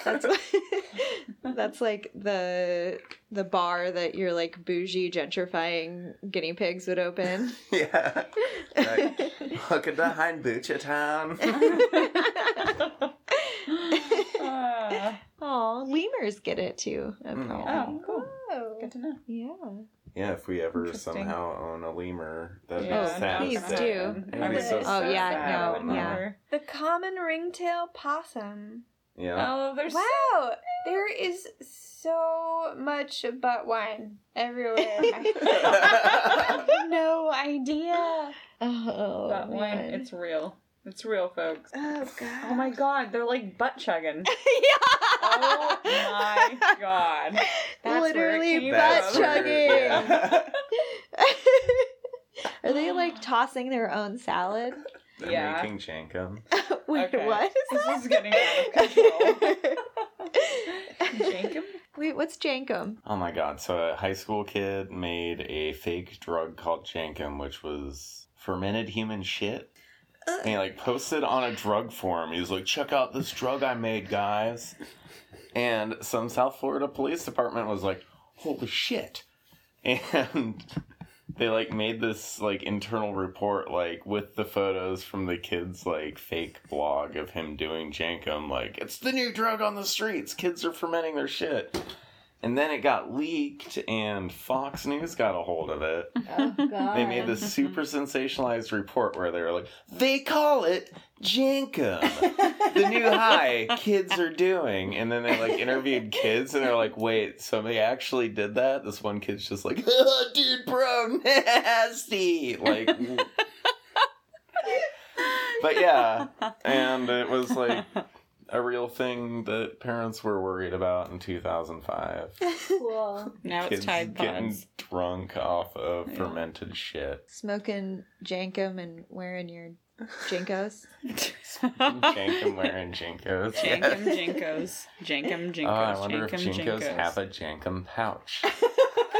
that's that's like the the bar that your like bougie gentrifying guinea pigs would open. [LAUGHS] yeah. Like, look at the Hind Boocha town. Oh, lemurs get it too. apparently. Mm-hmm. oh, cool. Oh. Good to know. Yeah. Yeah, if we ever somehow own a lemur, that'd Yeah, oh, be sad. please to do. say. I It'd be so Oh, sad. yeah, no, yeah. The common ringtail possum. Yeah. Oh, there's Wow, there is so much butt wine everywhere. [LAUGHS] [LAUGHS] no idea. Oh, that one. man. It's real. It's real, folks. Oh god. Oh my god, they're like butt chugging. [LAUGHS] yeah. Oh my god. That's Literally butt came That's from. chugging. [LAUGHS] [LAUGHS] Are they like tossing their own salad? They're Yeah. making jenkem. Wait, Okay. what? This is getting out of control. Jenkem? Wait, what's jenkem? Oh my god. So a high school kid made a fake drug called jenkem, which was fermented human shit. And he like posted on a drug forum. He was like, check out this drug I made, guys. And some South Florida police department was like, holy shit. And [LAUGHS] they like made this like internal report like with the photos from the kid's like fake blog of him doing jenkem like it's the new drug on the streets kids are fermenting their shit and then it got leaked and fox news got a hold of it. Oh god. they made this super sensationalized report where they were like they call it jenkem the new high kids are doing. And then they like interviewed kids and they're like wait so they actually did that? This one kid's just like [LAUGHS] oh, dude bro [LAUGHS] nasty. Like [LAUGHS] but yeah and it was like a real thing that parents were worried about in 2005 [LAUGHS] cool. Now kids it's Tide getting Pods. drunk off of Yeah. fermented shit Smoking jenkem and wearing your JNCOs. [LAUGHS] jenkem wearing JNCOs Jenkem JNCOs. Jenkem oh, JNCOs. Oh, I wonder if Jenkem JNCOs JNCOs. have a Jenkem pouch. [LAUGHS]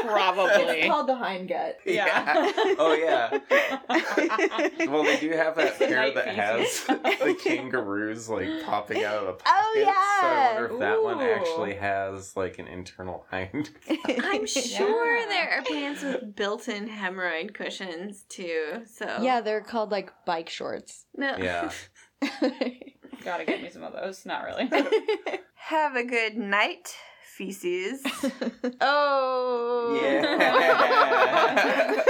Probably. Called the hindgut. Yeah. Oh yeah. [LAUGHS] Well, they do have that pair Night that has the kangaroos like popping out of the oh, pockets. Oh, yeah. So I wonder if that one actually has like an internal hind. I'm sure Yeah. there are pants with built-in hemorrhoid cushions too. So Yeah, they're called like bike shorts. No. Yeah. [LAUGHS] Gotta get me some of those. Not really. [LAUGHS] Have a good night, feces. [LAUGHS] oh. Yeah.